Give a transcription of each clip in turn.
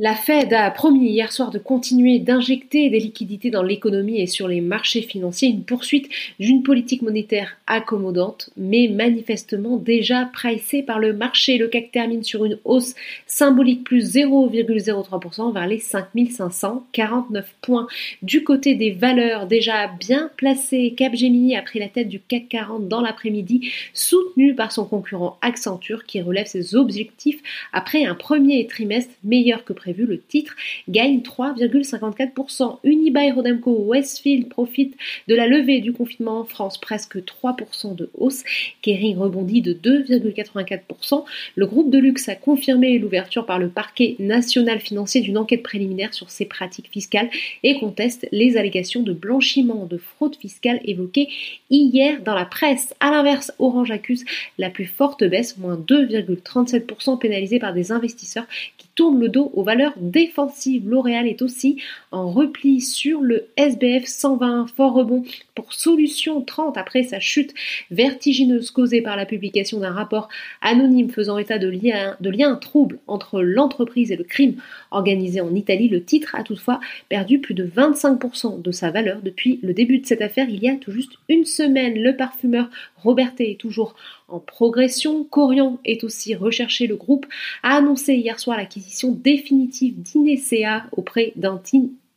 La Fed a promis hier soir de continuer d'injecter des liquidités dans l'économie et sur les marchés financiers, une poursuite d'une politique monétaire accommodante, mais manifestement déjà pricée par le marché. Le CAC termine sur une hausse symbolique plus 0,03% vers les 5549 points. Du côté des valeurs déjà bien placées, Capgemini a pris la tête du CAC 40 dans l'après-midi, soutenu par son concurrent Accenture qui relève ses objectifs après un premier trimestre meilleur que prévu, le titre gagne 3,54%. Unibail Rodamco Westfield profite de la levée du confinement en France, presque 3% de hausse. Kering rebondit de 2,84%. Le groupe de luxe a confirmé l'ouverture par le parquet national financier d'une enquête préliminaire sur ses pratiques fiscales et conteste les allégations de blanchiment de fraude fiscale évoquées hier dans la presse. A l'inverse, Orange accuse la plus forte baisse, moins 2,37% pénalisée par des investisseurs qui tournent le dos aux valeurs valeur défensive. L'Oréal est aussi en repli sur le SBF 120, fort rebond pour Solution 30 après sa chute vertigineuse causée par la publication d'un rapport anonyme faisant état de liens de lien troubles entre l'entreprise et le crime organisé en Italie. Le titre a toutefois perdu plus de 25% de sa valeur depuis le début de cette affaire il y a tout juste une semaine. Le parfumeur Robertet est toujours en progression. Corian est aussi recherché. Le groupe a annoncé hier soir l'acquisition définitive d'Inecea auprès d'un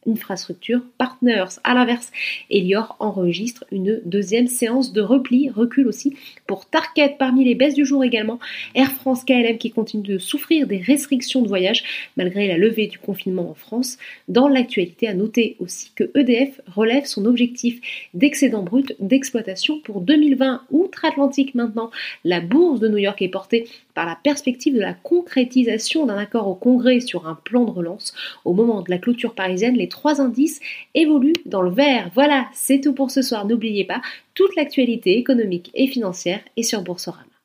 Infrastructure Partners. A l'inverse, Elior enregistre une deuxième séance de repli, recule aussi pour Target parmi les baisses du jour également. Air France KLM qui continue de souffrir des restrictions de voyage malgré la levée du confinement en France. Dans l'actualité, à noter aussi que EDF relève son objectif d'excédent brut d'exploitation pour 2020 outre-Atlantique maintenant. La bourse de New York est portée par la perspective de la concrétisation d'un accord au Congrès sur un plan de relance. Au moment de la clôture parisienne, les trois indices évoluent dans le vert. Voilà, c'est tout pour ce soir. N'oubliez pas, toute l'actualité économique et financière est sur Boursorama.